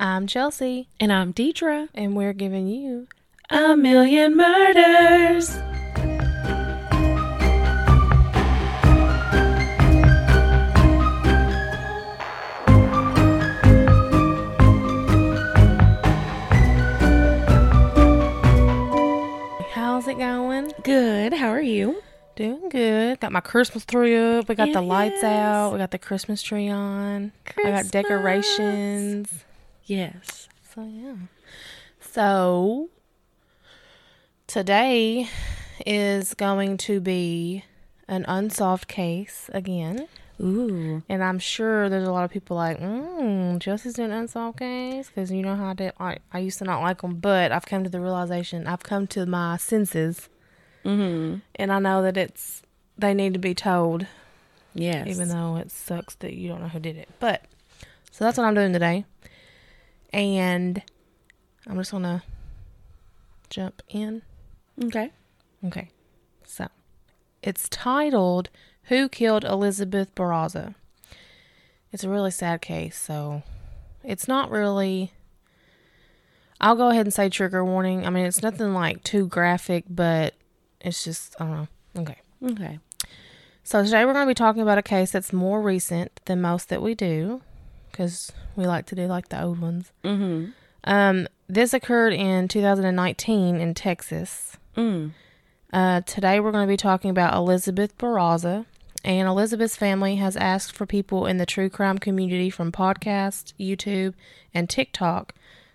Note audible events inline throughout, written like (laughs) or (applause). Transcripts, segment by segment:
I'm Chelsea, And I'm Deidre. and we're giving you A million murders. How's it going? Good. How are you? Doing good. Got my Christmas tree up. We got the lights out. We got the Christmas tree on. I got decorations. Yes. So yeah. So today is going to be an unsolved case again. Ooh. And I'm sure there's a lot of people like, mm, doing an unsolved case because you know how I did. I, I used to not like them, but I've come to the realization, I've come to my senses, Mm-hmm. and I know that it's they need to be told, Yes. even though it sucks that you don't know who did it. But so that's what I'm doing today, and I'm just gonna jump in. Okay. Okay, so it's titled "Who Killed Elizabeth Barraza." It's a really sad case, so it's not really. I'll go ahead and say trigger warning. I mean, it's nothing like too graphic, but it's just I don't know. Okay, Okay. so today we're going to be talking about a case that's more recent than most that we do, because we like to do like the old ones. Mm-hmm. Um, this occurred in 2019 in Texas. Mm. Uh, today we're going to be talking about Elizabeth Barraza. And Elizabeth's family has asked for people in the true crime community from podcast, YouTube, and TikTok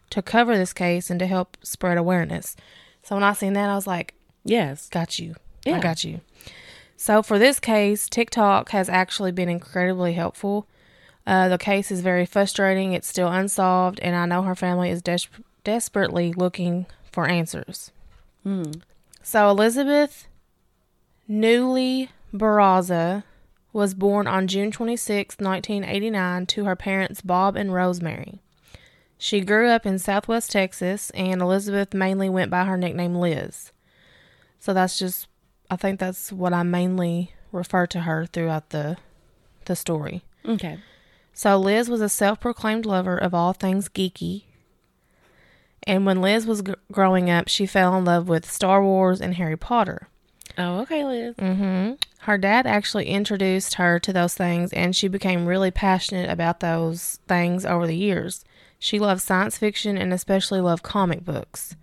to cover this case and to help spread awareness. So when I seen that, I was like, Yes. got you. I got you. So for this case, TikTok has actually been incredibly helpful. Uh, the case is very frustrating. It's still unsolved, and I know her family is des- desperately looking for answers. Mm. So Elizabeth Newly Barraza was born on June 26, 1989 to her parents Bob and Rosemary. She grew up in southwest Texas and Elizabeth mainly went by her nickname Liz. So that's just I think that's what I mainly refer to her throughout the the story. Okay. So Liz was a self-proclaimed lover of all things geeky. And when Liz was g- growing up, she fell in love with Star Wars and Harry Potter. Oh, okay, Liz. Mm-hmm. Her dad actually introduced her to those things, and she became really passionate about those things over the years. She loved science fiction and especially loved comic books.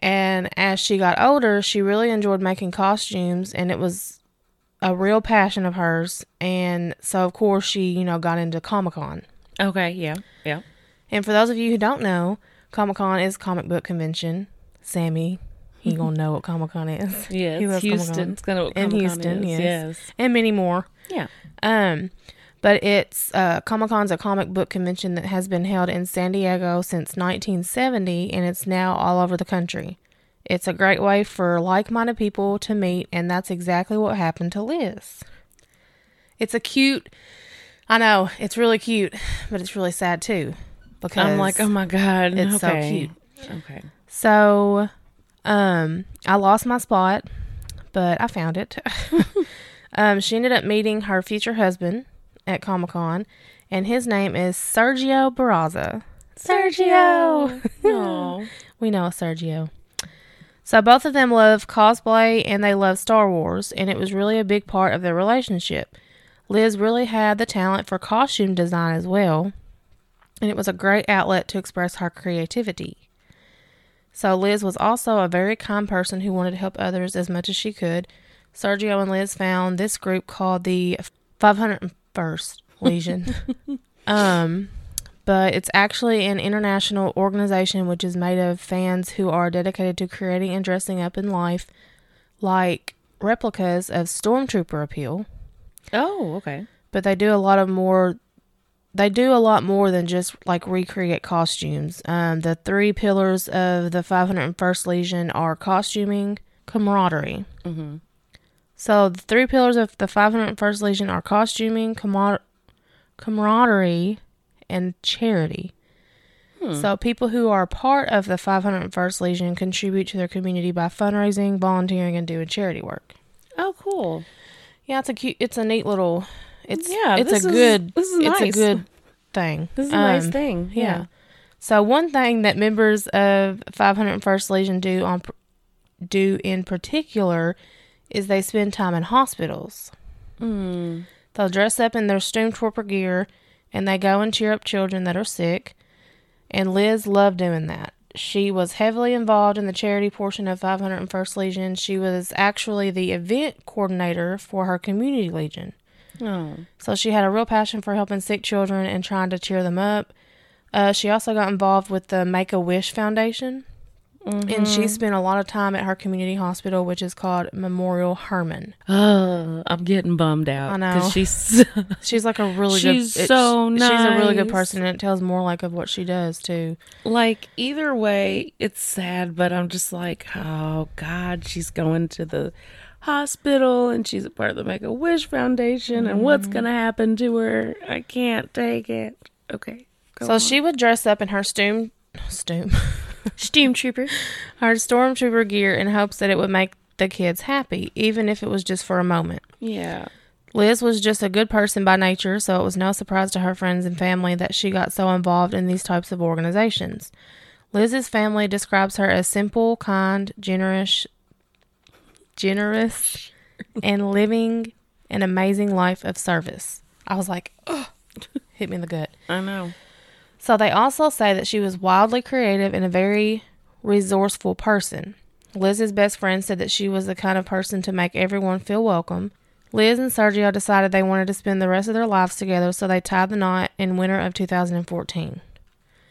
And as she got older, she really enjoyed making costumes, and it was a real passion of hers. And so, of course, she, you know, got into Comic Con. Okay. Yeah. Yeah. And for those of you who don't know, Comic Con is comic book convention. Sammy, he gonna know what Comic Con is. (laughs) Yes. He loves Houston. Comic-Con. It's gonna In Houston, yes. yes. and many more. Yeah. Um, but it's uh, Comic Con's a comic book convention that has been held in San Diego since 1970, and it's now all over the country. It's a great way for like-minded people to meet, and that's exactly what happened to Liz. It's a cute. I know it's really cute, but it's really sad too, because I'm like, oh my god, it's so cute. Okay. So, um, I lost my spot, but I found it. (laughs) um, she ended up meeting her future husband at Comic Con, and his name is Sergio Barraza. Sergio! Oh. (laughs) we know a Sergio. So both of them love cosplay and they love Star Wars, and it was really a big part of their relationship. Liz really had the talent for costume design as well, and it was a great outlet to express her creativity. So Liz was also a very kind person who wanted to help others as much as she could. Sergio and Liz found this group called the 501st Legion. (laughs) um, but it's actually an international organization which is made of fans who are dedicated to creating and dressing up in life like replicas of Stormtrooper appeal. Oh, okay. But they do a lot of more they do a lot more than just like recreate costumes. Um, the three pillars of the 501st Legion are costuming, camaraderie. Mm-hmm. So the three pillars of the 501st Legion are costuming, camar- camaraderie, and charity. Hmm. So people who are part of the 501st Legion contribute to their community by fundraising, volunteering, and doing charity work. Oh, cool. Yeah, it's a cute, it's a neat little, it's Yeah, it's a is- good, this is it's a good thing. This is a nice Um, thing. yeah. Yeah. So one thing that members of 501st Legion do on do in particular is they spend time in hospitals. Mm. They'll dress up in their Stormtrooper gear and they go and cheer up children that are sick. And Liz loved doing that. She was heavily involved in the charity portion of 501st Legion. She was actually the event coordinator for her community legion. Oh. So she had a real passion for helping sick children and trying to cheer them up. Uh, she also got involved with the Make a Wish Foundation, and she mm-hmm. spent a lot of time at her community hospital, which is called Memorial Hermann. Oh, I'm getting bummed out. I know. She's. (laughs) She's like a really She's good. so She's a really good person, and it tells more like of what she does too. like, either way, it's sad, but I'm just like, oh, God, she's going to the hospital and she's a part of the Make a Wish Foundation, and what's mm-hmm. going to happen to her? I can't take it. Okay. So on. she would dress up in her stoom, stoom, Stormtrooper. (laughs) her stormtrooper gear in hopes that it would make the kids happy, even if it was just for a moment. Yeah. Liz was just a good person by nature, so it was no surprise to her friends and family that she got so involved in these types of organizations. Liz's family describes her as simple, kind, generous, generous, and living an amazing life of service. I was like, Ugh, hit me in the gut. I know. So they also say that she was wildly creative and a very resourceful person. Liz's best friend said that she was the kind of person to make everyone feel welcome. Liz and Sergio decided they wanted to spend the rest of their lives together, so they tied the knot in winter of 2014.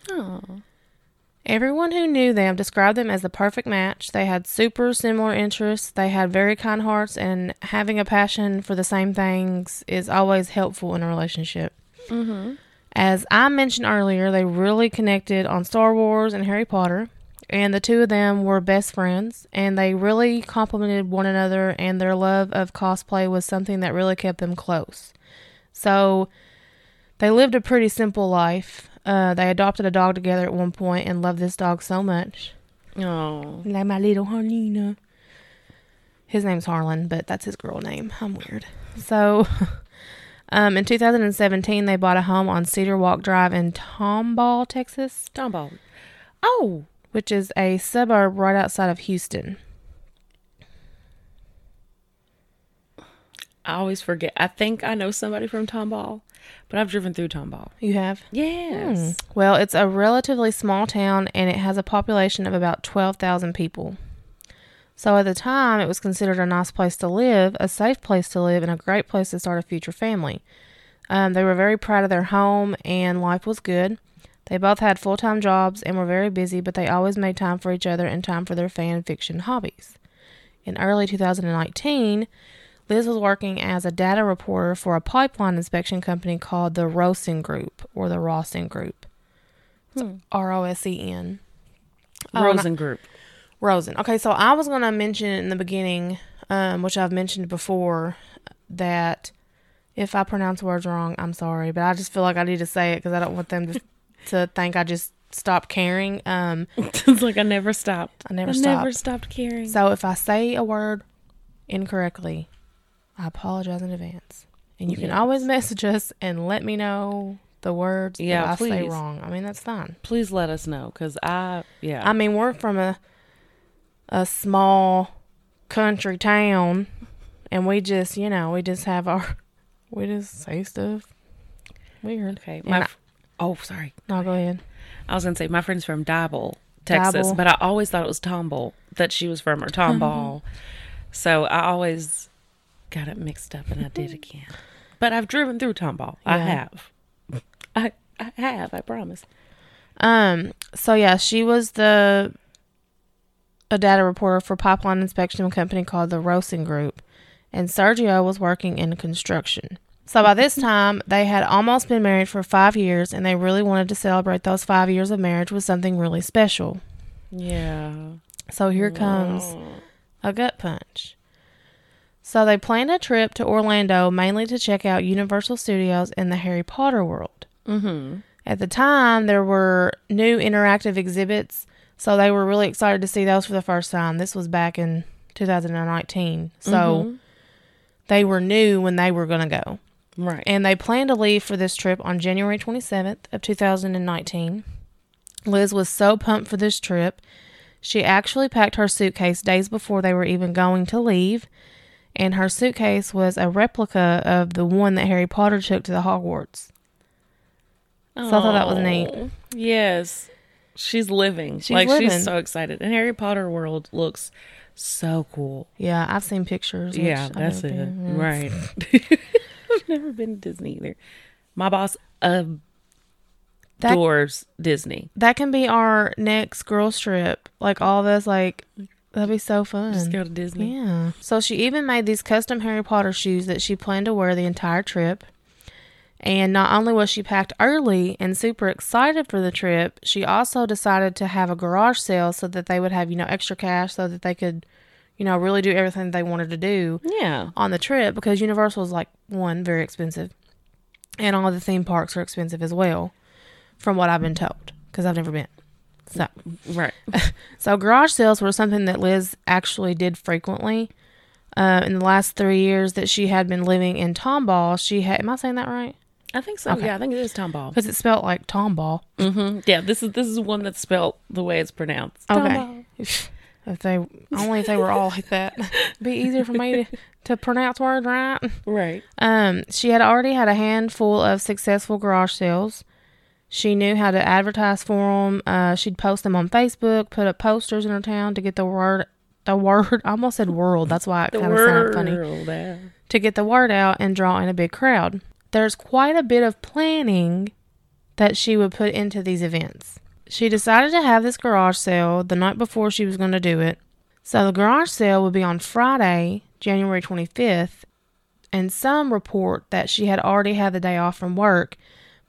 Oh. Everyone who knew them described them as the perfect match. They had super similar interests, they had very kind hearts, and having a passion for the same things is always helpful in a relationship. Mm-hmm. As I mentioned earlier, they really connected on Star Wars and Harry Potter, and the two of them were best friends, and they really complemented one another, and their love of cosplay was something that really kept them close. So they lived a pretty simple life. Uh, they adopted a dog together at one point and loved this dog so much. Oh. Like my little Harlina. His name's Harlan, but that's his girl name. I'm weird. So, (laughs) um, in 2017, they bought a home on Cedar Walk Drive in Tomball, Texas, Tomball. Oh. which is a suburb right outside of Houston. I always forget. I think I know somebody from Tomball, but I've driven through Tomball. You have? Yes. Well, it's a relatively small town and it has a population of about 12,000 people. So at the time, it was considered a nice place to live, a safe place to live, and a great place to start a future family. Um, they were very proud of their home and life was good. They both had full time jobs and were very busy, but they always made time for each other and time for their fan fiction hobbies. In early 2019, Liz was working as a data reporter for a pipeline inspection company called the Rosen Group or the Rosen Group. Hmm. R O S E N. Oh, Rosen Group. Rosen. Okay, so I was going to mention in the beginning, um, which I've mentioned before, that if I pronounce words wrong, I'm sorry, but I just feel like I need to say it because I don't want them to, (laughs) to think I just stopped caring. Um, it's like I never stopped. I never I stopped. never stopped caring. So if I say a word incorrectly, I apologize in advance. And you can always message us and let me know the words Yeah, that I say please. wrong. I mean, that's fine. Please let us know, cause I yeah. I mean, we're from a a small country town, and we just, you know, we just have our, (laughs) we just say stuff weird. okay. My I- oh sorry. No, go ahead. I was gonna say my friend's from Diboll, Texas, Diboll. but I always thought it was Tomball that she was from or Tomball. so I always got it mixed up, and I did again. (laughs) But I've driven through Tomball. I have. (laughs) I I have. I promise. Um. So yeah, she was the a data reporter for pipeline inspection company called the Rosen Group, and Sergio was working in construction. So by this time, they had almost been married for five years, and they really wanted to celebrate those five years of marriage with something really special. Yeah. So here comes a gut punch. So they planned a trip to Orlando mainly to check out Universal Studios and the Harry Potter world. Mm-hmm. At the time, there were new interactive exhibits, so they were really excited to see those for the first time. This was back in 2019. So Mhm. they were new when they were going to go. Right. and they planned to leave for this trip on January 27th of 2019. Liz was so pumped for this trip, she actually packed her suitcase days before they were even going to leave, and her suitcase was a replica of the one that Harry Potter took to the Hogwarts. So I thought that was neat. Yes. She's living. She's like living. she's so excited. And Harry Potter world looks so cool. Yeah, I've seen pictures. yeah, that's it. been. Right. I've (laughs) (laughs) never been to Disney either. My boss adores Disney. That can be our next girl trip. Like all this, like that'd be so fun. Just go to Disney. Yeah. So she even made these custom Harry Potter shoes that she planned to wear the entire trip. And not only was she packed early and super excited for the trip, she also decided to have a garage sale so that they would have, you know, extra cash so that they could, you know, really do everything they wanted to do Yeah. on the trip because Universal is like one very expensive, and all the theme parks are expensive as well, from what I've been told because I've never been. So, Right. (laughs) so garage sales were something that Liz actually did frequently. Uh, in the last three years that she had been living in Tomball, she had. Am I saying that right? I think so. Okay. Yeah, I think it is Tomball. Because it's spelled like Tomball. Mm-hmm. Yeah, this is this is one that's spelled the way it's pronounced. Okay. (laughs) If they only if they were all like that, It'd (laughs) be easier for me to, to pronounce words right. Right. Um, she had already had a handful of successful garage sales. She knew how to advertise for them. Uh, she'd post them on Facebook, put up posters in her town to get the word. The word. I almost said world. That's why it kind of sounded funny. yeah. To get the word out and draw in a big crowd. There's quite a bit of planning that she would put into these events. She decided to have this garage sale the night before she was going to do it. So the garage sale would be on Friday, January 25th, and some report that she had already had the day off from work,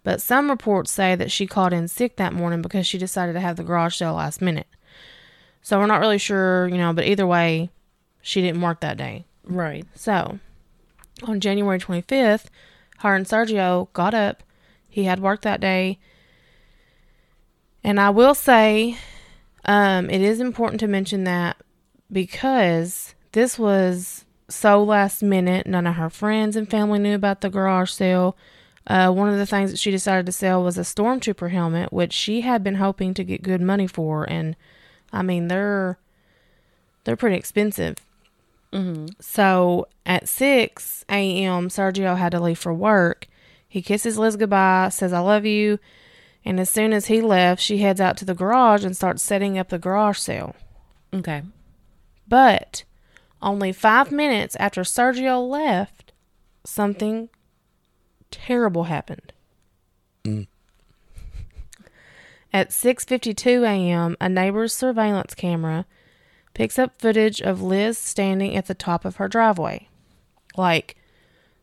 but some reports say that she called in sick that morning because she decided to have the garage sale last minute. So we're not really sure, you know, but either way, she didn't work that day. Right. So, on January 25th, her and Sergio got up. He had work that day. And I will say, um, it is important to mention that because this was so last minute, none of her friends and family knew about the garage sale. Uh, one of the things that she decided to sell was a stormtrooper helmet, which she had been hoping to get good money for, and I mean they're they're pretty expensive. Mm-hmm. So at 6 a.m., Sergio had to leave for work. He kisses Liz goodbye, says, I love you. And as soon as he left, she heads out to the garage and starts setting up the garage sale. Okay. But only five minutes after Sergio left, something terrible happened. At 6:52 a.m., a neighbor's surveillance camera picks up footage of Liz standing at the top of her driveway. Like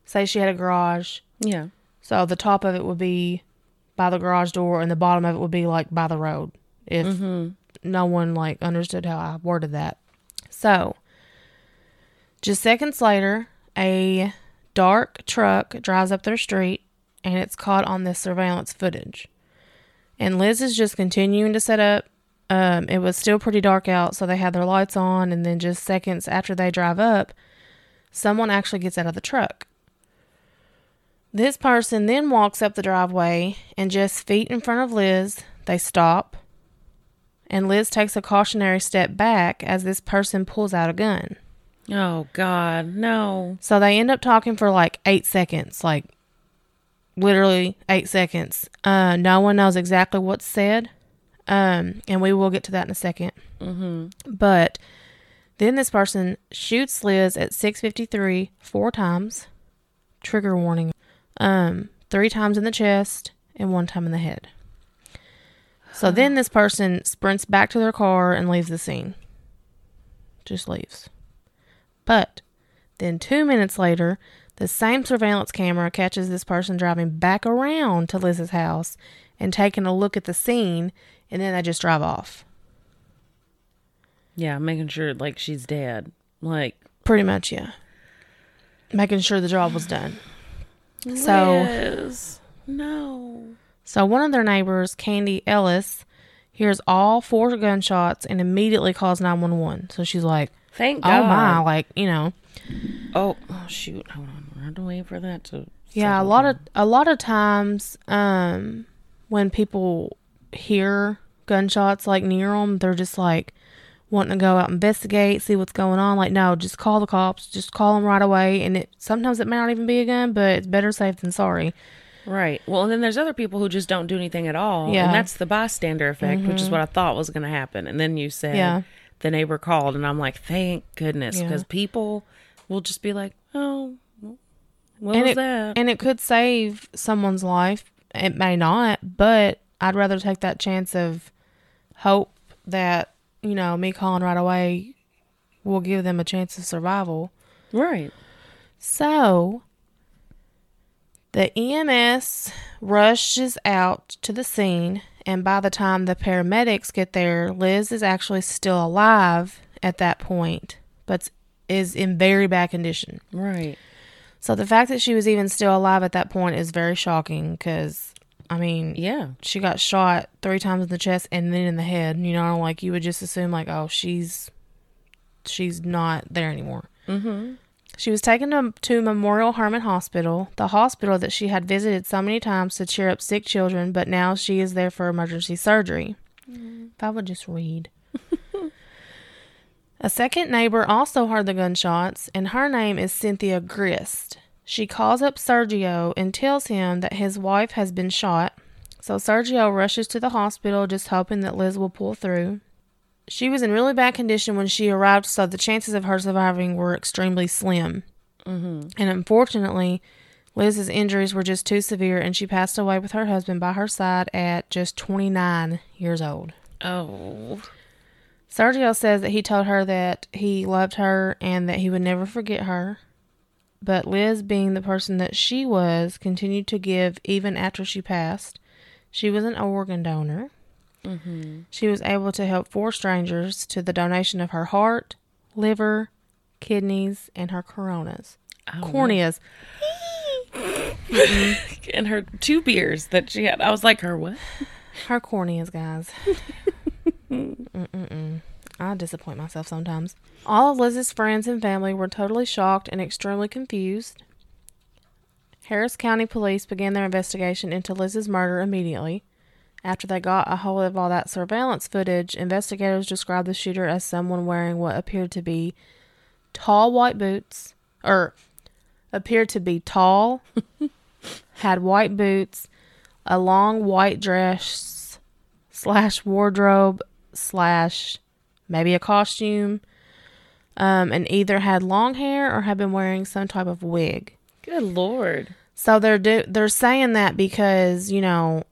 say she had a garage, Yeah. so the top of it would be by the garage door and the bottom of it would be like by the road. If Mm-hmm. no one like understood how I worded that. So, just seconds later, a dark truck drives up their street and it's caught on this surveillance footage. And Liz is just continuing to set up. Um, it was still pretty dark out, so they had their lights on, and then just seconds after they drive up, someone actually gets out of the truck. This person then walks up the driveway, and just feet in front of Liz, they stop, and Liz takes a cautionary step back as this person pulls out a gun. Oh God, no. So they end up talking for like eight seconds, like literally eight seconds. Uh, no one knows exactly what's said, um, and we will get to that in a 2nd Mm-hmm. But then this person shoots Liz at 6:53 four times. Trigger warning. Um, three times in the chest and one time in the head. So then this person sprints back to their car and leaves the scene. Just leaves. But then 2 minutes later, the same surveillance camera catches this person driving back around to Liz's house and taking a look at the scene and then I just drive off. Yeah, making sure like she's dead. Like Pretty much, yeah. Making sure the job was done. So- Liz, no. So one of their neighbors, Candy Ellis, hears all four gunshots and immediately calls 911. So she's like, Thank God!" "Oh my!" Like you know. Oh, oh shoot. Hold on. I have to wait for that to Yeah, a lot of a lot of times um when people hear gunshots like near them, they're just like wanting to go out and investigate, see what's going on. Like, no, just call the cops, just call them right away. And it sometimes it may not even be a gun, but it's better safe than sorry. Right. Well, and then there's other people who just don't do anything at all. Yeah. Mm-hmm. And that's the bystander effect, which is what I thought was going to happen. And then you said Yeah. the neighbor called, and I'm like, thank goodness, Yeah. because people will just be like, oh, what and was it that? and it could save someone's life. It may not, but I'd rather take that chance of hope that you know me calling right away will give them a chance of survival. right. So the EMS rushes out to the scene, and by the time the paramedics get there, Liz is actually still alive at that point, but is in very bad condition. Right. So the fact that she was even still alive at that point is very shocking because, I mean, Yeah. she got shot three times in the chest and then in the head. You know, like you would just assume, like, oh, she's she's not there anymore. Mm-hmm. She was taken to, to Memorial Hermann Hospital, the hospital that she had visited so many times to cheer up sick children, but now she is there for emergency surgery. If I would just read. (laughs) A second neighbor also heard the gunshots, and her name is Cynthia Grist. She calls up Sergio and tells him that his wife has been shot. So Sergio rushes to the hospital just hoping that Liz will pull through. She was in really bad condition when she arrived, so the chances of her surviving were extremely slim. Mm-hmm. And unfortunately, Liz's injuries were just too severe, and she passed away with her husband by her side at just 29 years old. Oh. Sergio says that he told her that he loved her and that he would never forget her. But Liz, being the person that she was, continued to give even after she passed. She was an organ donor. Mm-hmm. She was able to help four strangers to the donation of her heart, liver, kidneys, and her coronas. Oh, Corneas. (laughs) And her two beers that she had. I was like, her what? Her corneas, guys. (laughs) I disappoint myself sometimes. All of Liz's friends and family were totally shocked and extremely confused. Harris County police began their investigation into Liz's murder immediately. After they got a hold of all that surveillance footage, investigators described the shooter as someone wearing what appeared to be tall white boots, or appeared to be tall, (laughs) had white boots, a long white dress slash wardrobe slash maybe a costume, um, and either had long hair or had been wearing some type of wig. Good lord. So they're do- they're saying that because you know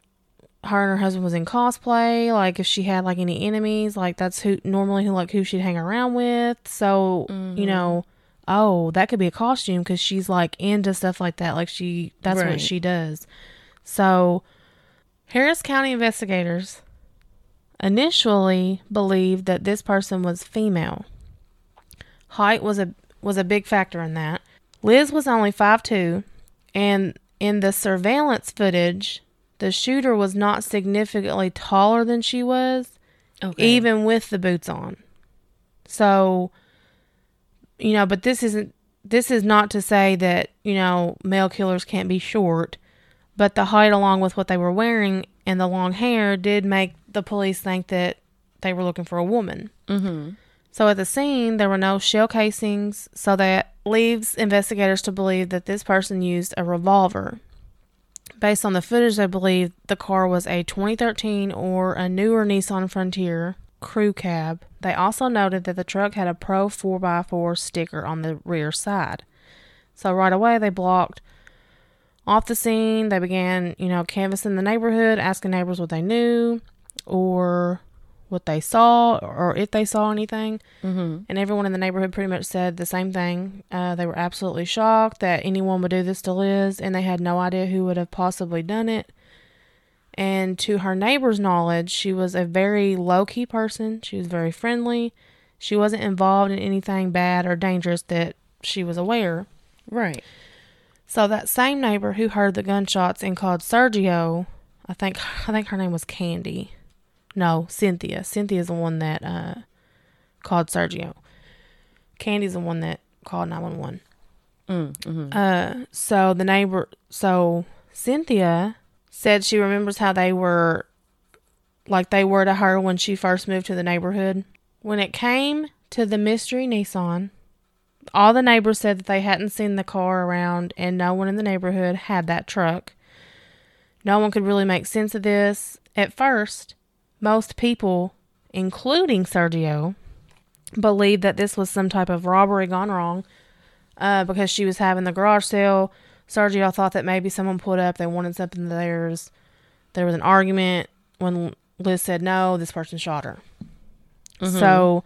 her and her husband was in cosplay. Like if she had like any enemies, like that's who normally who like who she'd hang around with. So you know, oh that could be a costume because she's like into stuff like that. Like she that's Right. what she does. So Harris County investigators initially believed that this person was female. Height was a was a big factor in that. Liz was only 5'2 and in the surveillance footage, the shooter was not significantly taller than she was, Okay. even with the boots on. So, you know, but this isn't this is not to say that, you know, male killers can't be short, but the height along with what they were wearing and the long hair did make the police think that they were looking for a woman. Mm-hmm. So at the scene, there were no shell casings, so that leaves investigators to believe that this person used a revolver. Based on the footage, they believe the car was a 2013 or a newer Nissan Frontier crew cab. They also noted that the truck had a Pro 4x4 sticker on the rear side. So right away, they blocked off the scene. They began, you know, canvassing the neighborhood, asking neighbors what they knew or what they saw or if they saw anything. Mm-hmm. And everyone in the neighborhood pretty much said the same thing. Uh, they were absolutely shocked that anyone would do this to Liz, and they had no idea who would have possibly done it. And to her neighbor's knowledge, she was a very low key person. She was very friendly. She wasn't involved in anything bad or dangerous that she was aware. Right. So that same neighbor who heard the gunshots and called Sergio, I think I think her name was Candy. No, Cynthia. Cynthia's the one that uh, called Sergio. Candy's the one that called 911. Mm, mhm. Uh, so the neighbor, so Cynthia said she remembers how they were, like they were to her when she first moved to the neighborhood. When it came to the mystery Nissan, all the neighbors said that they hadn't seen the car around and no one in the neighborhood had that truck. No one could really make sense of this. At first, most people, including Sergio, believed that this was some type of robbery gone wrong uh, because she was having the garage sale. Sergio thought that maybe someone put up, they wanted something of theirs. There was an argument when Liz said no, this person shot her. So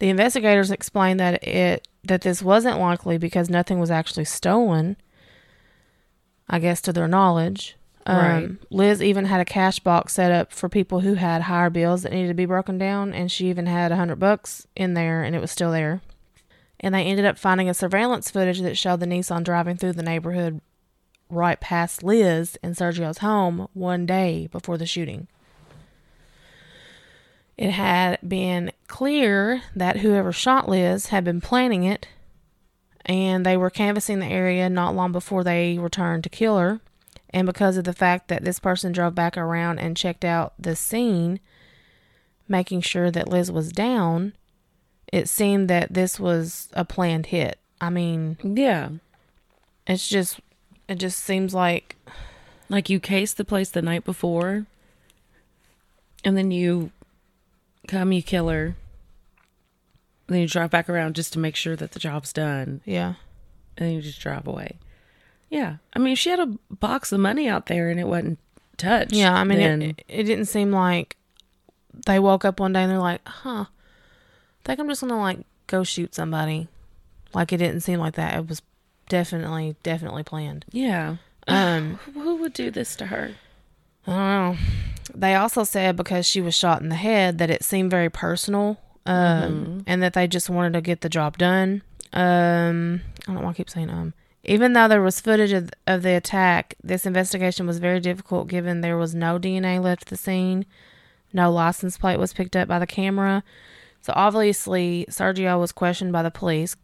the investigators explained that it that this wasn't likely because nothing was actually stolen. I guess to their knowledge. Um, Right. Liz even had a cash box set up for people who had higher bills that needed to be broken down, and she even had a hundred bucks in there, and it was still there. And they ended up finding a surveillance footage that showed the Nissan driving through the neighborhood right past Liz and Sergio's home one day before the shooting. It had been clear that whoever shot Liz had been planning it, and they were canvassing the area not long before they returned to kill her. And because of the fact that this person drove back around and checked out the scene, making sure that Liz was down, it seemed that this was a planned hit. I mean, Yeah. it's just, it just seems like, Like you cased the place the night before, and then you come, you kill her, then you drive back around just to make sure that the job's done, yeah. and then you just drive away. Yeah. I mean, she had a box of money out there and it wasn't touched. Yeah, I mean, then- it, it didn't seem like they woke up one day and they're like, huh, I think I'm just going to like go shoot somebody. Like, it didn't seem like that. It was definitely, definitely planned. yeah. Um, (sighs) Who would do this to her? I don't know. They also said because she was shot in the head that it seemed very personal, um, and that they just wanted to get the job done. Um, I don't know why I keep saying um. Even though there was footage of, of the attack, this investigation was very difficult given there was no DNA left at the scene, no license plate was picked up by the camera. So obviously, Sergio was questioned by the police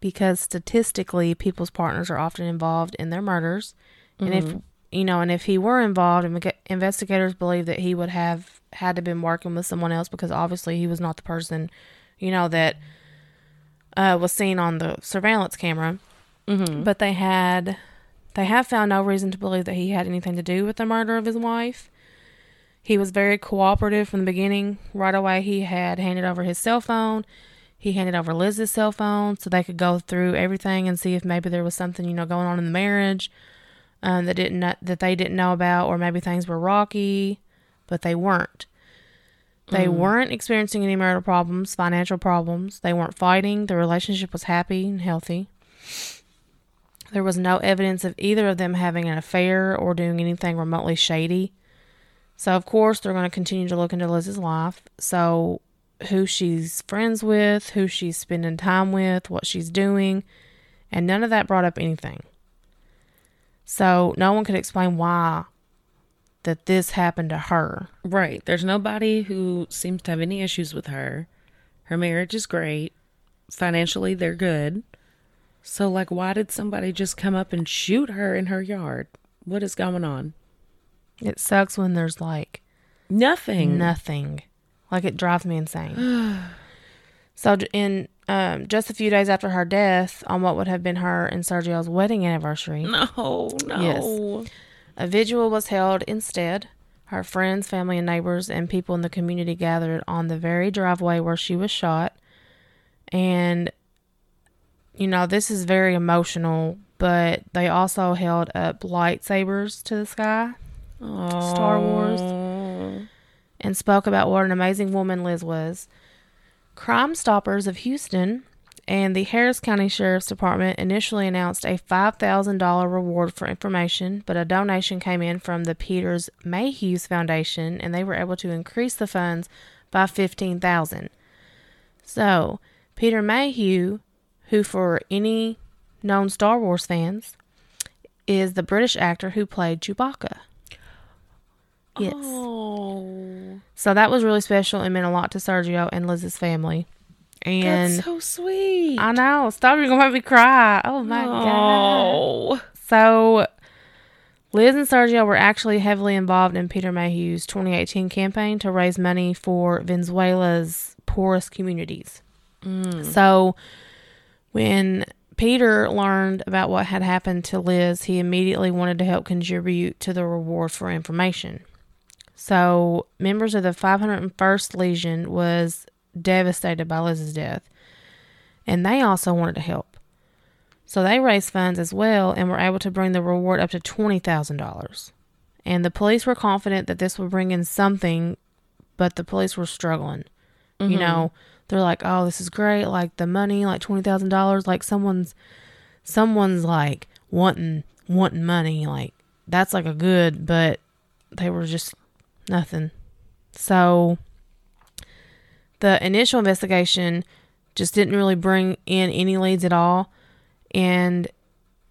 because statistically, people's partners are often involved in their murders. And if you know, and if he were involved, inve- investigators believe that he would have had to been working with someone else because obviously he was not the person, you know, that uh, was seen on the surveillance camera. Mm-hmm. But they had, they have found no reason to believe that he had anything to do with the murder of his wife. He was very cooperative from the beginning. Right away, he had handed over his cell phone. He handed over Liz's cell phone so they could go through everything and see if maybe there was something you know going on in the marriage um, that didn't that they didn't know about, or maybe things were rocky, but they weren't. They weren't experiencing any marital problems, financial problems. They weren't fighting. The relationship was happy and healthy. There was no evidence of either of them having an affair or doing anything remotely shady. So, of course, they're going to continue to look into Liz's life. So, who she's friends with, who she's spending time with, what she's doing, and none of that brought up anything. So, no one could explain why that this happened to her. Right. There's nobody who seems to have any issues with her. Her marriage is great. Financially, they're good. So, like, why did somebody just come up and shoot her in her yard? What is going on? It sucks when there's like Nothing. nothing. Like it drives me insane. (sighs) so in um, just a few days after her death, on what would have been her and Sergio's wedding anniversary, No, no. Yes. a vigil was held instead. Her friends, family, and neighbors and people in the community gathered on the very driveway where she was shot. And, you know, this is very emotional, but they also held up lightsabers to the sky Star Wars. And spoke about what an amazing woman Liz was. Crime Stoppers of Houston and the Harris County Sheriff's Department initially announced a $5,000 reward for information, but a donation came in from the Peters Mayhews Foundation and they were able to increase the funds by 15,000. So, Peter Mayhew, who for any known Star Wars fans is the British actor who played Chewbacca. Yes. Oh. So that was really special and meant a lot to Sergio and Liz's family. And That's so sweet. I know. Stop, you're gonna make me cry. Oh my god. oh. So Liz and Sergio were actually heavily involved in Peter Mayhew's 2018 campaign to raise money for Venezuela's poorest communities. Mm. So when Peter learned about what had happened to Liz, he immediately wanted to help contribute to the reward for information. So members of the 501st Legion was devastated by Liz's death, and they also wanted to help. So they raised funds as well and were able to bring the reward up to $20,000. And the police were confident that this would bring in something, but the police were struggling. You mm-hmm. know, they're like, "Oh, this is great. Like the money, like $20,000, like someone's someone's like wanting wanting money, like that's like a good, but they were just nothing." So the initial investigation just didn't really bring in any leads at all. And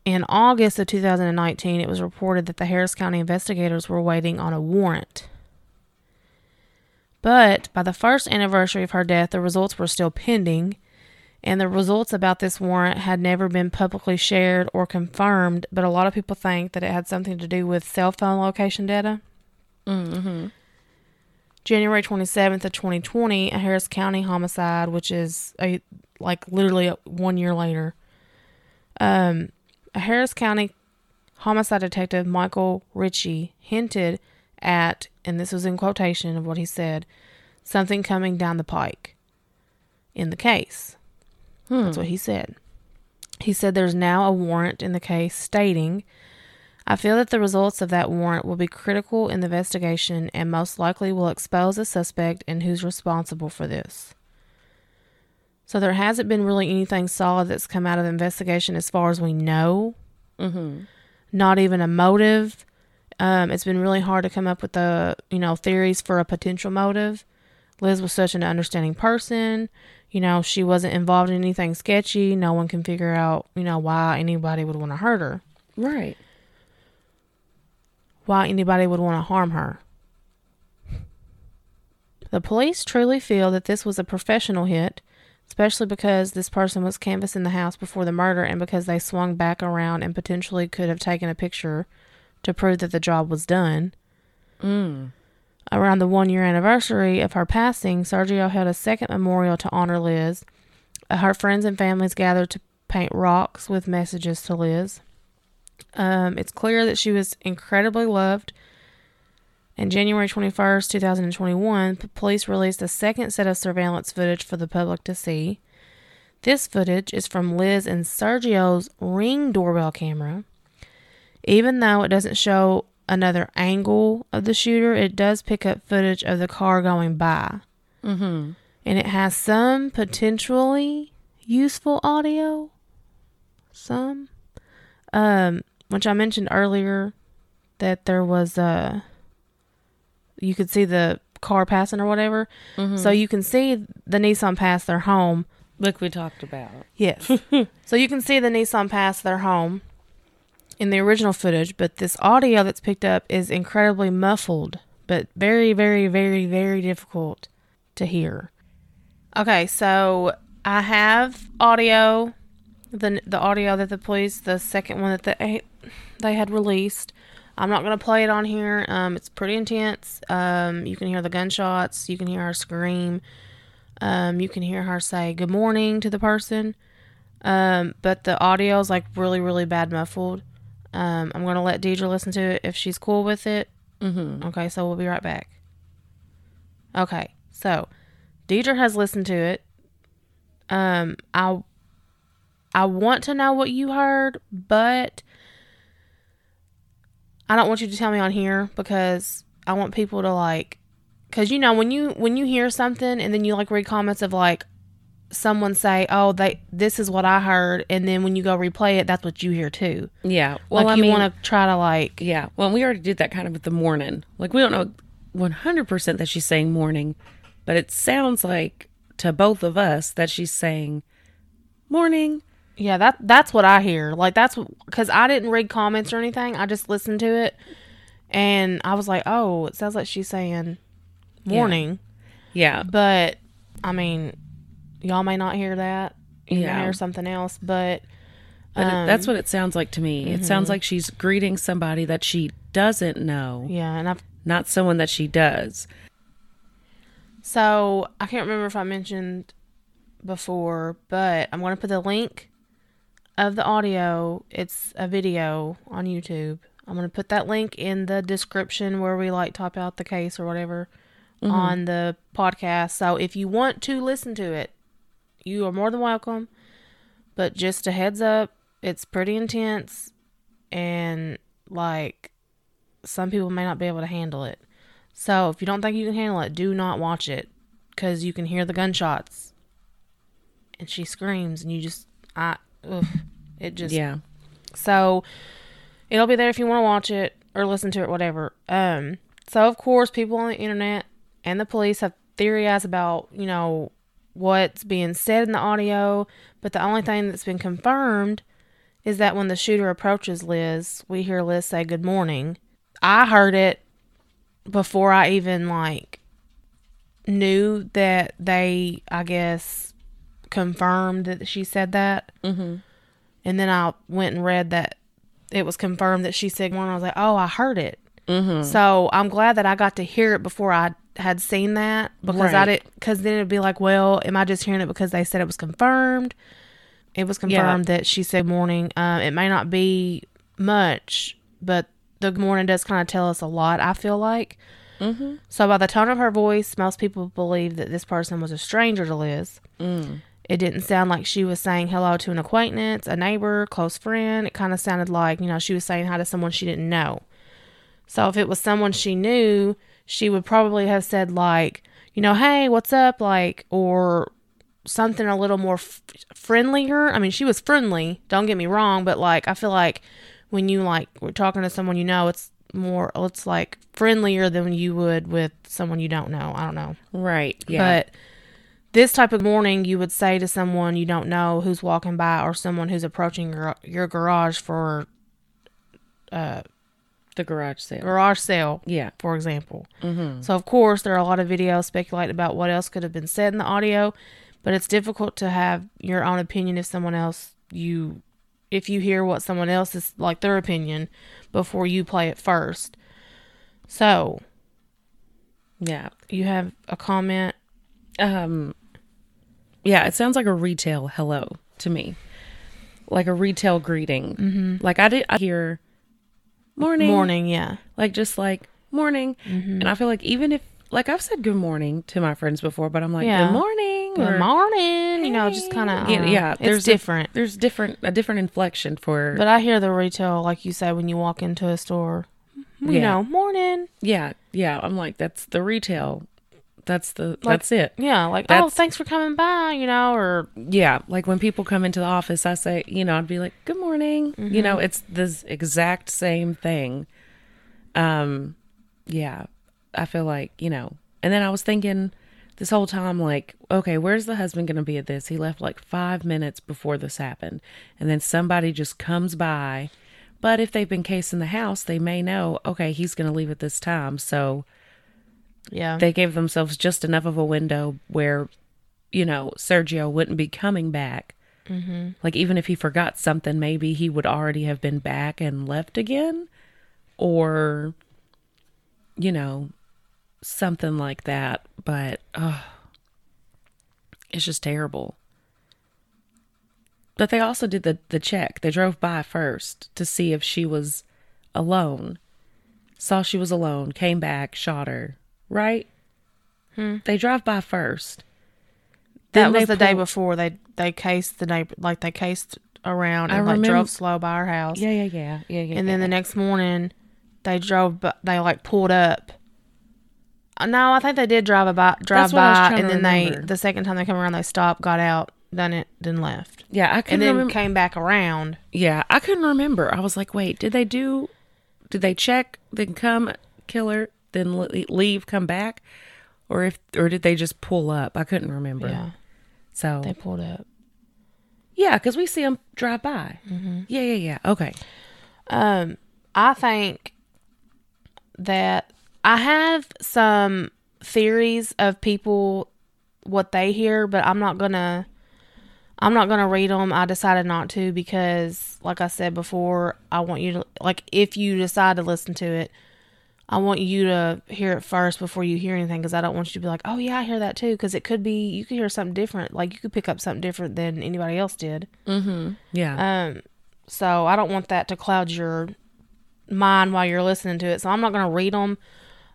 in August of 2019, it was reported that the Harris County investigators were waiting on a warrant. But by the first anniversary of her death, the results were still pending, and the results about this warrant had never been publicly shared or confirmed. But a lot of people think that it had something to do with cell phone location data. Mm-hmm. January 27th of 2020, a Harris County homicide, which is a like literally a, one year later. Um, a Harris County homicide detective, Michael Ritchie, hinted at, and this was in quotation of what he said, something coming down the pike in the case. That's what he said. He said there's now a warrant in the case stating, I feel that the results of that warrant will be critical in the investigation and most likely will expose the suspect and who's responsible for this. So there hasn't been really anything solid that's come out of the investigation as far as we know. Mm-hmm. Not even a motive. Um, it's been really hard to come up with the you know theories for a potential motive. Liz was such an understanding person. You know, she wasn't involved in anything sketchy. No one can figure out, you know, why anybody would want to hurt her, Right. why anybody would want to harm her. The police truly feel that this was a professional hit, especially because this person was canvassing the house before the murder and because they swung back around and potentially could have taken a picture to prove that the job was done. Mm. Around the one year anniversary of her passing, Sergio held a second memorial to honor Liz. Uh, Her friends and families gathered to paint rocks with messages to Liz. Um, it's clear that she was incredibly loved. In January 21st, 2021, police released a second set of surveillance footage for the public to see. This footage is from Liz and Sergio's ring doorbell camera. Even though it doesn't show another angle of the shooter, it does pick up footage of the car going by. Mm-hmm. And it has some potentially useful audio. Some. Um, which I mentioned earlier that there was a. You could see the car passing or whatever. Mm-hmm. So you can see the Nissan pass their home. Like we talked about. Yes. (laughs) so you can see the Nissan pass their home in the original footage, but this audio that's picked up is incredibly muffled, but very, very, very, very difficult to hear. Okay, so I have audio, the the audio that the police, the second one that they they had released. I'm not gonna play it on here. Um, it's pretty intense. Um, you can hear the gunshots. You can hear her scream. Um, you can hear her say good morning to the person. Um, but the audio is like really, really bad muffled. Um, I'm gonna let Deidre listen to it if she's cool with it. Mm-hmm. Okay, so we'll be right back. Okay, so Deidre has listened to it. Um, I I want to know what you heard, but I don't want you to tell me on here because I want people to like cuz you know when you when you hear something and then you like read comments of like someone say, "Oh, they this is what I heard," and then when you go replay it, that's what you hear too. Yeah. Well, like I you mean, want to try to like yeah. Well, we already did that kind of with the morning. Like we don't know 100% that she's saying morning, but it sounds like to both of us that she's saying morning. Yeah, that that's what I hear. Like that's because I didn't read comments or anything. I just listened to it, and I was like, "Oh, it sounds like she's saying morning." Yeah. But I mean, y'all may not hear that. You Yeah. hear something else, but But it- Um, that's what it sounds like to me. It sounds like she's greeting somebody that she doesn't know, yeah, and I've not someone that she does. So I can't remember if I mentioned before, but I'm going to put the link of the audio. It's a video on YouTube. I'm going to put that link in the description where we like type out the case or whatever on the podcast. So if you want to listen to it, you are more than welcome. But just a heads up, it's pretty intense and like some people may not be able to handle it. So if you don't think you can handle it, do not watch it because you can hear the gunshots and she screams and you just I ugh, it just Yeah. so it'll be there if you want to watch it or listen to it whatever. Um so of course people on the internet and the police have theorized about, you know, what's being said in the audio, but the only thing that's been confirmed is that when the shooter approaches Liz, we hear Liz say good morning. I heard it before I even like knew that they, I guess, confirmed that she said that. Mm-hmm. And then I went and read that it was confirmed that she said one. I was like, oh, I heard it. Mm-hmm. So I'm glad that I got to hear it before I had seen that because I Right. did. Because then it'd be like, well, am I just hearing it because they said it was confirmed? It was Yeah. confirmed that she said morning. Um, it may not be much, but the morning does kind of tell us a lot. I feel like. Mm-hmm. So by the tone of her voice, most people believe that this person was a stranger to Liz. Mm. It didn't sound like she was saying hello to an acquaintance, a neighbor, close friend. It kind of sounded like, you know, she was saying hi to someone she didn't know. So if it was someone she knew, she would probably have said, like, you know, hey, what's up? Like, or something a little more f- friendlier. I mean, she was friendly, don't get me wrong, but like, I feel like when you like, we're talking to someone you know, it's more, it's like friendlier than you would with someone you don't know. I don't know. Right. Yeah. But this type of morning, you would say to someone you don't know who's walking by or someone who's approaching your, your garage for uh, the garage sale. garage sale, Yeah. for example. Mm-hmm. So, of course, there are a lot of videos speculating about what else could have been said in the audio, but it's difficult to have your own opinion if someone else you if you hear what someone else is like their opinion before you play it first. So, Yeah. you have a comment. Um. Yeah, it sounds like a retail hello to me, like a retail greeting. Mm-hmm. Like I did I hear morning, Morning, yeah. like just like morning, Mm-hmm. and I feel like even if like I've said good morning to my friends before, but I'm like Yeah. good morning, Good or- morning. You know, just kind of Yeah, yeah, It's there's a- different. There's different a different inflection for But I hear the retail, like you say, when you walk into a store. You Yeah. know, morning. yeah yeah. I'm like that's the retail. That's the that's it. Yeah, like oh, thanks for coming by. You know, or Yeah, like when people come into the office, I say, you know, I'd be like, "Good morning." You know, it's this exact same thing. Um, yeah, I feel like you know. And then I was thinking this whole time, like, okay, where's the husband going to be at this? He left like five minutes before this happened, and then somebody just comes by. But if they've been casing the house, they may know, okay, he's going to leave at this time, so yeah, they gave themselves just enough of a window where, you know, Sergio wouldn't be coming back. Mm-hmm. Like, even if he forgot something, maybe he would already have been back and left again. Or, you know, something like that. But, oh, it's just terrible. But they also did the, the check. They drove by first to see if she was alone. Saw she was alone, came back, shot her. Right? They drive by first. that Then was the day before they they cased the neighbor, like they cased around I and like drove slow by our house. Yeah, yeah, yeah, yeah, yeah. and then the next morning, they drove. They like pulled up. Uh, No, I think they did drive about drive That's what I was by, trying and to then they the second time they come around, they stopped, got out, done it, then left, yeah, I couldn't then remember. came back around. Yeah, I couldn't remember. I was like, wait, did they do? Did they check, then come, kill her, then leave, come back, or if, or did they just pull up? I couldn't remember. Yeah, So they pulled up. yeah, because we see them drive by. Yeah, yeah, yeah. Okay. Um, I think that I have some theories of people what they hear, but I'm not gonna. I'm not gonna read them. I decided not to because, like I said before, I want you to like if you decide to listen to it, I want you to hear it first before you hear anything because I don't want you to be like, oh yeah, I hear that too because it could be you could hear something different. Like you could pick up something different than anybody else did. Mm-hmm. Yeah. Um, so I don't want that to cloud your mind while you're listening to it. So I'm not going to read them.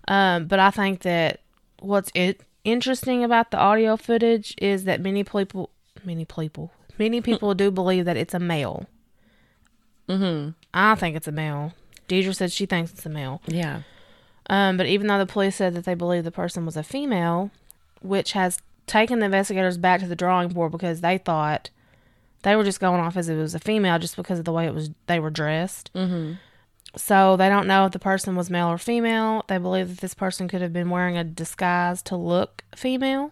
Um, but I think that what's it interesting about the audio footage is that many people, many people, many (laughs) people do believe that it's a male. mm-hmm. I think it's a male. Deidre said she thinks it's a male. Yeah. Um, but even though the police said that they believe the person was a female, which has taken the investigators back to the drawing board because they thought they were just going off as it was a female just because of the way it was they were dressed. Mm-hmm. So they don't know if the person was male or female. They believe that this person could have been wearing a disguise to look female,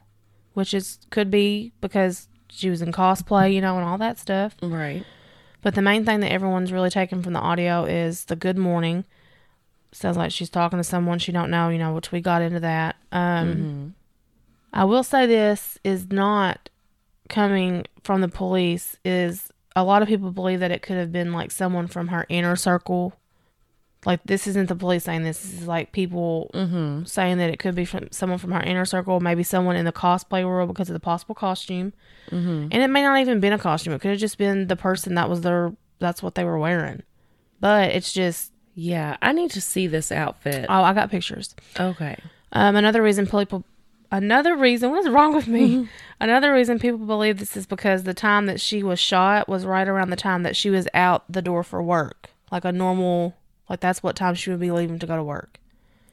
which is could be because she was in cosplay, you know, and all that stuff. Right. But the main thing that everyone's really taken from the audio is the good morning. Sounds like she's talking to someone she don't know, you know, which we got into that. Um, Mm-hmm. I will say this is not coming from the police. Is a lot of people believe that it could have been like someone from her inner circle. Like this isn't the police saying this. This is like people Mm-hmm. saying that it could be from someone from her inner circle, maybe someone in the cosplay world because of the possible costume. Mm-hmm. And it may not even been a costume. It could have just been the person that was their that's what they were wearing. But it's just Yeah. I need to see this outfit. oh, I got pictures. Okay. Um, another reason people, another reason, what is wrong with me? (laughs) another reason people believe this is because the time that she was shot was right around the time that she was out the door for work, like a normal, like that's what time she would be leaving to go to work.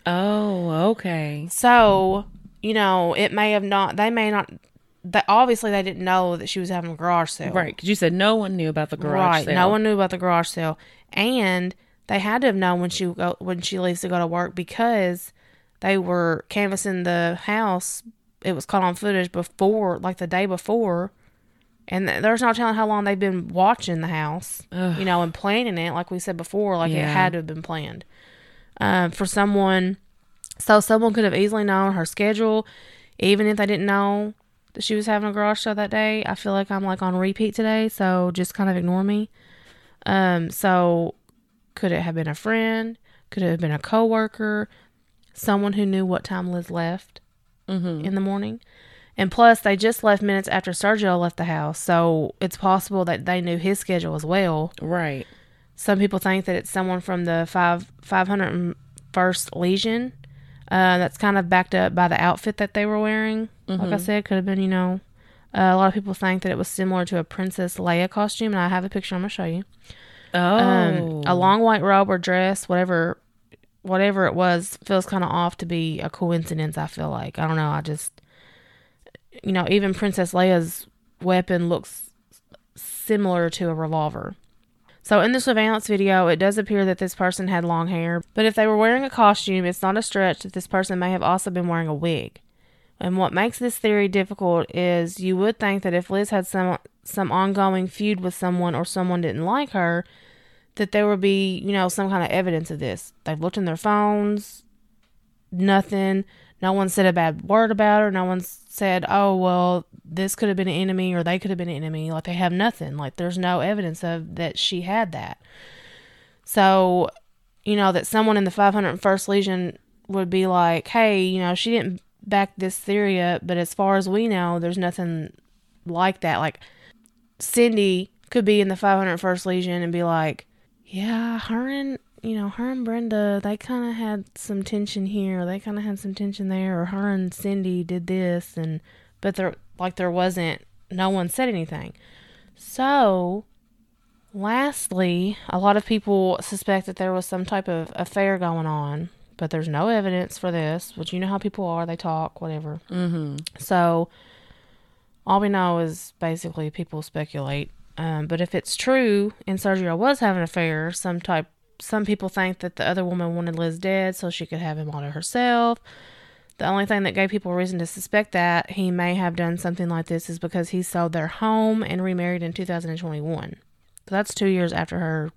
Oh, okay. So, you know, it may have not, they may not, they, obviously they didn't know that she was having a garage sale. Right. Because you said no one knew about the garage right. sale. No one knew about the garage sale, and they had to have known when she go when she leaves to go to work because they were canvassing the house. It was caught on footage before, like the day before, and th- there's no telling how long they've been watching the house, Ugh. you know, and planning it. Like we said before, like it had to have been planned um, for someone. So someone could have easily known her schedule, even if they didn't know that she was having a garage show that day. I feel like I'm like on repeat today, so just kind of ignore me. Um, so could it have been a friend? Could it have been a coworker? Someone who knew what time Liz left Mm-hmm. in the morning? And plus, they just left minutes after Sergio left the house, so it's possible that they knew his schedule as well. Right. Some people think that it's someone from the five five hundred first Legion. Uh, that's kind of backed up by the outfit that they were wearing. Like I Mhm. said, could have been, you know, uh, a lot of people think that it was similar to a Princess Leia costume, and I have a picture I'm gonna show you. Oh. Um, a long white robe or dress, whatever, whatever it was, feels kind of off to be a coincidence. I feel like I don't know. I just, you know, even Princess Leia's weapon looks similar to a revolver. So in the surveillance video, it does appear that this person had long hair, but if they were wearing a costume, it's not a stretch that this person may have also been wearing a wig. And what makes this theory difficult is you would think that if Liz had some some ongoing feud with someone or someone didn't like her, that there would be, you know, some kind of evidence of this. They've looked in their phones, nothing. No one said a bad word about her. No one said, oh, well, this could have been an enemy or they could have been an enemy. Like, they have nothing. Like, there's no evidence of that she had that. So, you know, that someone in the 501st Legion would be like, hey, you know, she didn't back this theory up, but as far as we know, there's nothing like that. Like, Cindy could be in the 501st Legion and be like, yeah, her and, you know, her and Brenda, they kind of had some tension here. They kind of had some tension there. Or her and Cindy did this. And, but there, like, there wasn't, no one said anything. So, lastly, a lot of people suspect that there was some type of affair going on, but there's no evidence for this, which you know how people are. They talk, whatever. Mm-hmm. So all we know is basically people speculate. Um, but if it's true and Sergio was having an affair, some type, some people think that the other woman wanted Liz dead so she could have him all to herself. The only thing that gave people reason to suspect that he may have done something like this is because he sold their home and remarried in 2021. So that's two years after her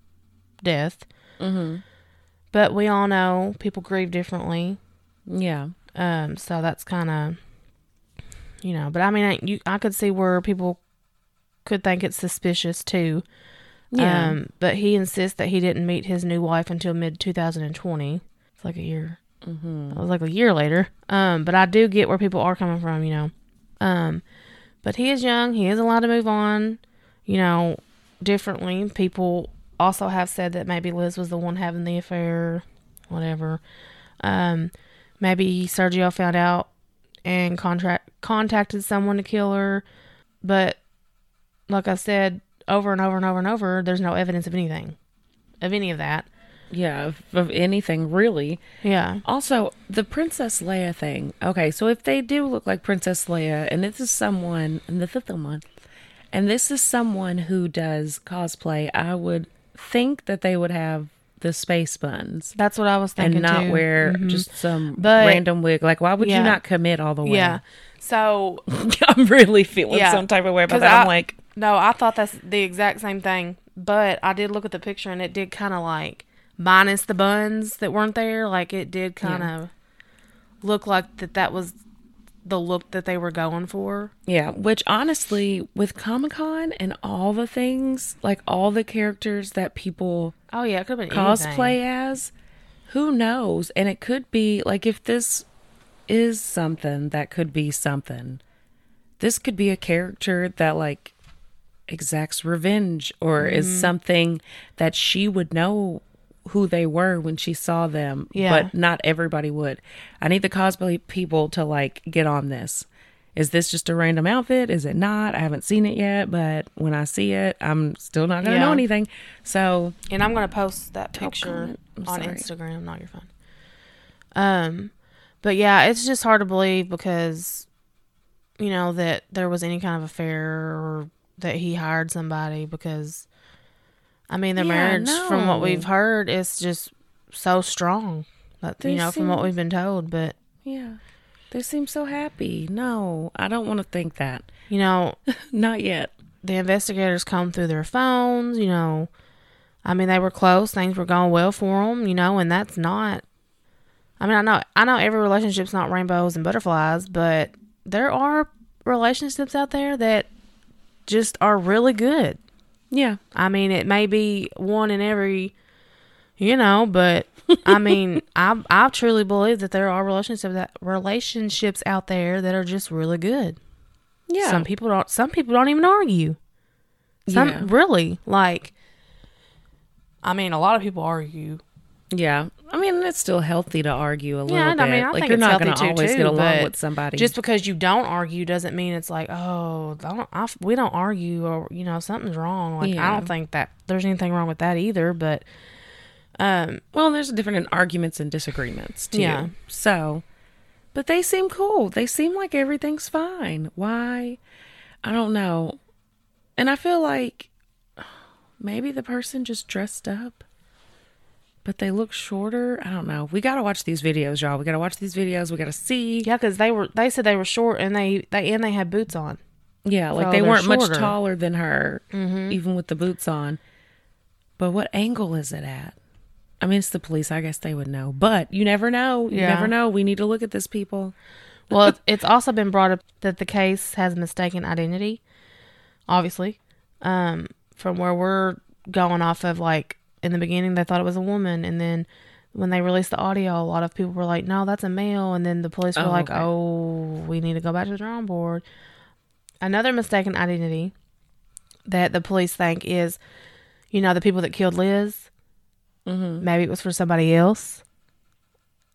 death. Mm-hmm. But we all know people grieve differently. Yeah. Um, so that's kind of you know, but I mean, I, you, I could see where people could think it's suspicious too. Yeah. Um, but he insists that he didn't meet his new wife until mid 2020. It's like a year. mm-hmm. It was like a year later. Um, but I do get where people are coming from, you know. Um, but he is young. He is allowed to move on, you know, differently. People also have said that maybe Liz was the one having the affair, whatever. Um, maybe Sergio found out and contract contacted someone to kill her, but like I said over and over and over and over, there's no evidence of anything, of any of that. Yeah, of, of anything really. Yeah. Also, the Princess Leia thing. Okay, so if they do look like Princess Leia, and this is someone, and this is someone, and this is someone who does cosplay, I would think that they would have the space buns That's what I was thinking and not too. wear Mhm. just some But- random wig. Like, why would Yeah. you not commit all the way? Yeah. So (laughs) I'm really feeling Yeah. some type of way about that. I'm like, no, I thought that's the exact same thing. But I did look at the picture and it did kind of like minus the buns that weren't there. Like it did kind of look like that that was the look that they were going for. Yeah, which honestly, with Comic Con and all the things, like all the characters that people Oh yeah, it could have been cosplay as, who knows? And it could be like if this is something that could be something, this could be a character that like exacts revenge or Mm-hmm. is something that she would know who they were when she saw them, Yeah. but not everybody would. I need the cosplay people to like get on this. Is this just a random outfit? Is it not? I haven't seen it yet, but when I see it, I'm still not going to know anything. So, And I'm gonna post that picture. On sorry. Instagram. Not your phone. Um, but yeah, it's just hard to believe because, you know, that there was any kind of affair or that he hired somebody because, I mean, the Yeah, marriage, from what we've heard, is just so strong. But, you know, from what we've been told. But yeah. They seem so happy. No, I don't want to think that. you know, (laughs) Not yet. the investigators combed through their phones. You know, I mean, they were close. Things were going well for them. You know, and that's not. I mean, I know, I know, every relationship's not rainbows and butterflies, but there are relationships out there that just are really good. Yeah. I mean, it may be one in every, you know, but I (laughs) mean, I I truly believe that there are relationships that relationships out there that are just really good. Yeah. Some people don't. Some people don't even argue. Some Yeah. really like. I mean, a lot of people argue. Yeah. I mean, it's still healthy to argue a little Yeah, bit. I mean, I like think you're it's not healthy gonna too, always too, get along with somebody. Just because you don't argue doesn't mean it's like, oh, I don't, I, we don't argue or you know something's wrong. Like I don't think that there's anything wrong with that either. But um, well, there's a different in arguments and disagreements too. Yeah. So, but they seem cool. They seem like everything's fine. Why? I don't know. And I feel like maybe the person just dressed up, but they look shorter. I don't know. We got to watch these videos, y'all. We got to watch these videos. We got to see. yeah, because they were they said they were short and they they and they had boots on. Yeah, like So they weren't much shorter. Mm-hmm. taller than her, even with the boots on. But what angle is it at? I mean, it's the police. I guess they would know. But you never know. You Yeah. never know. We need to look at this, people. Well, it's- it's also been brought up that the case has mistaken identity, obviously. Um, from where we're going off of, like, in the beginning, they thought it was a woman. And then when they released the audio, a lot of people were like, no, that's a male. And then the police were Oh, like, okay. oh, we need to go back to the drawing board. Another mistaken identity that the police think is, you know, the people that killed Liz. Mm-hmm. Maybe it was for somebody else.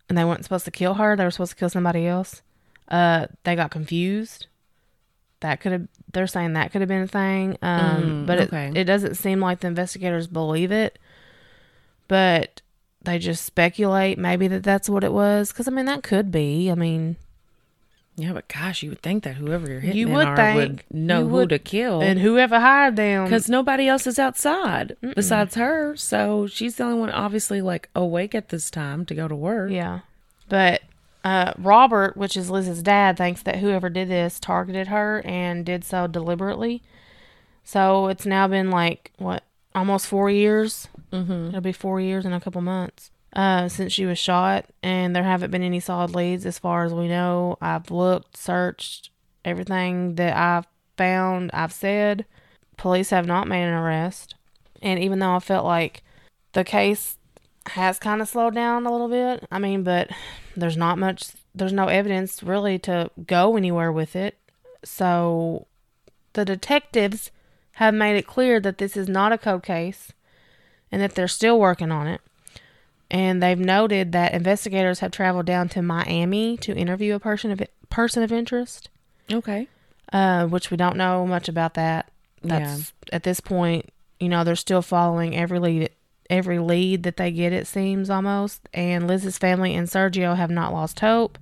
And they weren't supposed to kill her. They were supposed to kill somebody else. Uh, they got confused. That could have. They're saying that could have been a thing. Um, Mm, but okay. it, it doesn't seem like the investigators believe it. But they just speculate maybe that that's what it was. Because I mean, that could be. I mean, Yeah, but gosh, you would think that whoever you're hitting You would are think. would know You who would- to kill. and whoever hired them, because nobody else is outside besides her, so she's the only one obviously like awake at this time to go to work. Yeah. But uh, Robert, which is Liz's dad, thinks that whoever did this targeted her and did so deliberately. So it's now been like, what, almost four years? Mm-hmm. It'll be four years in a couple months uh, since she was shot. And there haven't been any solid leads as far as we know. I've looked, searched, everything that I've found, I've said. Police have not made an arrest. And even though I felt like the case has kind of slowed down a little bit, I mean, but there's not much, there's no evidence really to go anywhere with it. So the detectives have made it clear that this is not a cold case and that they're still working on it. And they've noted that investigators have traveled down to Miami to interview a person of person of interest, Okay. uh, which we don't know much about that. That's at this point, you know, they're still following every lead every lead that they get it seems almost. And Liz's family and Sergio have not lost hope.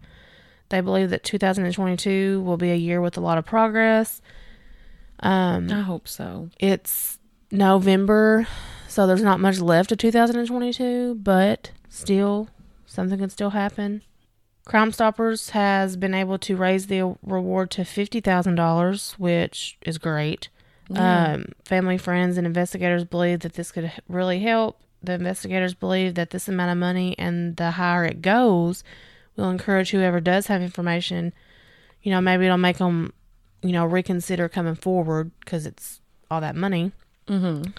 They believe that 2022 will be a year with a lot of progress. Um, I hope so. it's November, so there's not much left of 2022, but still, something can still happen. Crime Stoppers has been able to raise the reward to $50,000, which is great. Yeah. Um, family, friends, and investigators believe that this could really help. The investigators believe that this amount of money and the higher it goes will encourage whoever does have information. You know, maybe it'll make them, you know, reconsider coming forward because it's all that money. Mm-hmm.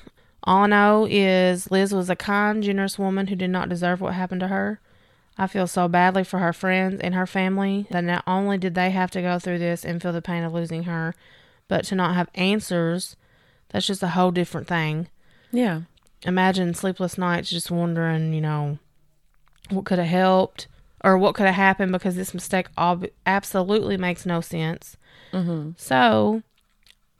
All I know is Liz was a kind, generous woman who did not deserve what happened to her. I feel so badly for her friends and her family that not only did they have to go through this and feel the pain of losing her, but to not have answers, that's just a whole different thing. Yeah. Imagine sleepless nights just wondering, you know, what could have helped or what could have happened because this mistake ob- absolutely makes no sense. Mm-hmm. So,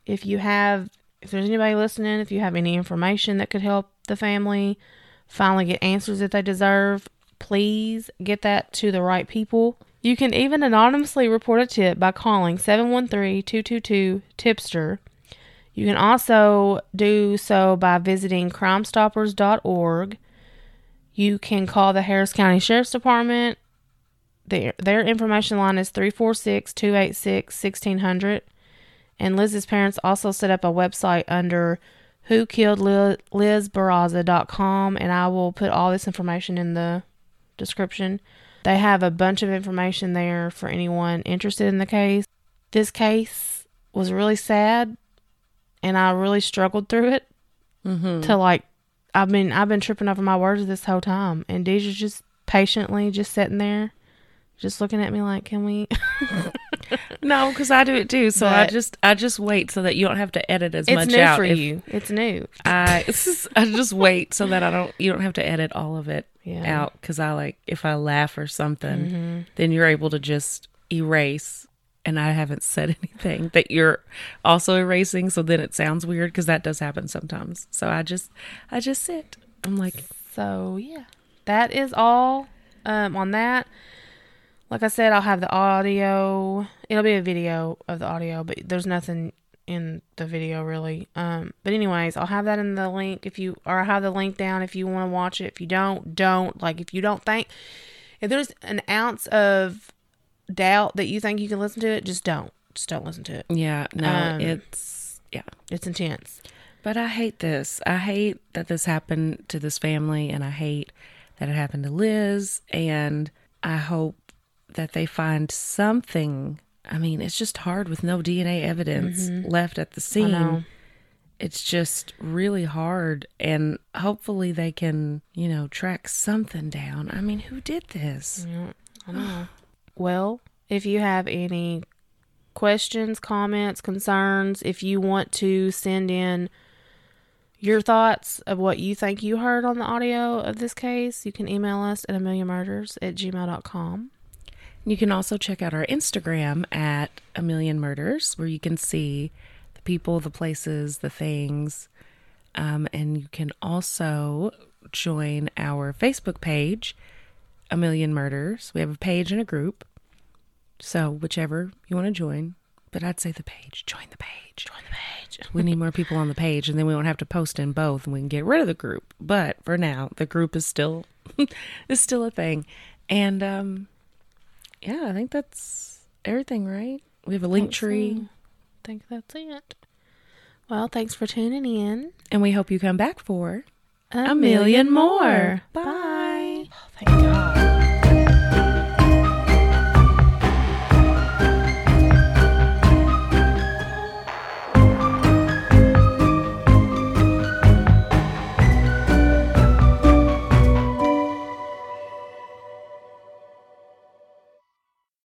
if you have, if there's anybody listening, if you have any information that could help the family finally get answers that they deserve, please get that to the right people. You can even anonymously report a tip by calling 713 222 Tipster. You can also do so by visiting crimestoppers.org. You can call the Harris County Sheriff's Department. Their, their information line is 346 286 1600. And Liz's parents also set up a website under who killed liz lizbarraza.com and I will put all this information in the description. They have a bunch of information there for anyone interested in the case. This case was really sad and I really struggled through it Mm-hmm. to like I've been I've been tripping over my words this whole time and Deja's just patiently just sitting there just looking at me like can we (laughs) No, because I do it too. So I just I just wait so that you don't have to edit as it's much new out. for if you it's new I (laughs) I just wait so that I don't you don't have to edit all of it Yeah. out because I like if I laugh or something, Mm-hmm. then you're able to just erase. And I haven't said (laughs) anything that you're also erasing, so then it sounds weird because that does happen sometimes. So I just I just sit. I'm like, So yeah, that is all um, on that. Like I said, I'll have the audio. It'll be a video of the audio, but there's nothing in the video really. Um, but anyways, I'll have that in the link if you or I'll have the link down if you want to watch it. If you don't, don't. Like if you don't think if there's an ounce of doubt that you think you can listen to it, just don't. Just don't listen to it. yeah, no, Um, it's yeah. It's intense. But I hate this. I hate that this happened to this family, and I hate that it happened to Liz. And I hope that they find something. I mean, it's just hard with no DNA evidence left at the Mm-hmm. Scene. It's just really hard. And hopefully they can, you know, track something down. I mean, who did this? Yeah, I know. (sighs) well, if you have any questions, comments, concerns, if you want to send in your thoughts of what you think you heard on the audio of this case, you can email us at a million murders at gmail.com. You can also check out our Instagram at A Million Murders, where you can see the people, the places, the things. Um, and you can also join our Facebook page, A Million Murders. We have a page and a group. So, whichever you want to join, but I'd say the page. Join the page. Join the page. we need more people on the page, and then we won't have to post in both, and we can get rid of the group. But for now, the group is still (laughs) is still a thing. And um, yeah, I think that's everything, right? We have a link Think tree. I think that's it. Well, thanks for tuning in. and we hope you come back for A, a million more. Bye. Oh, thank God.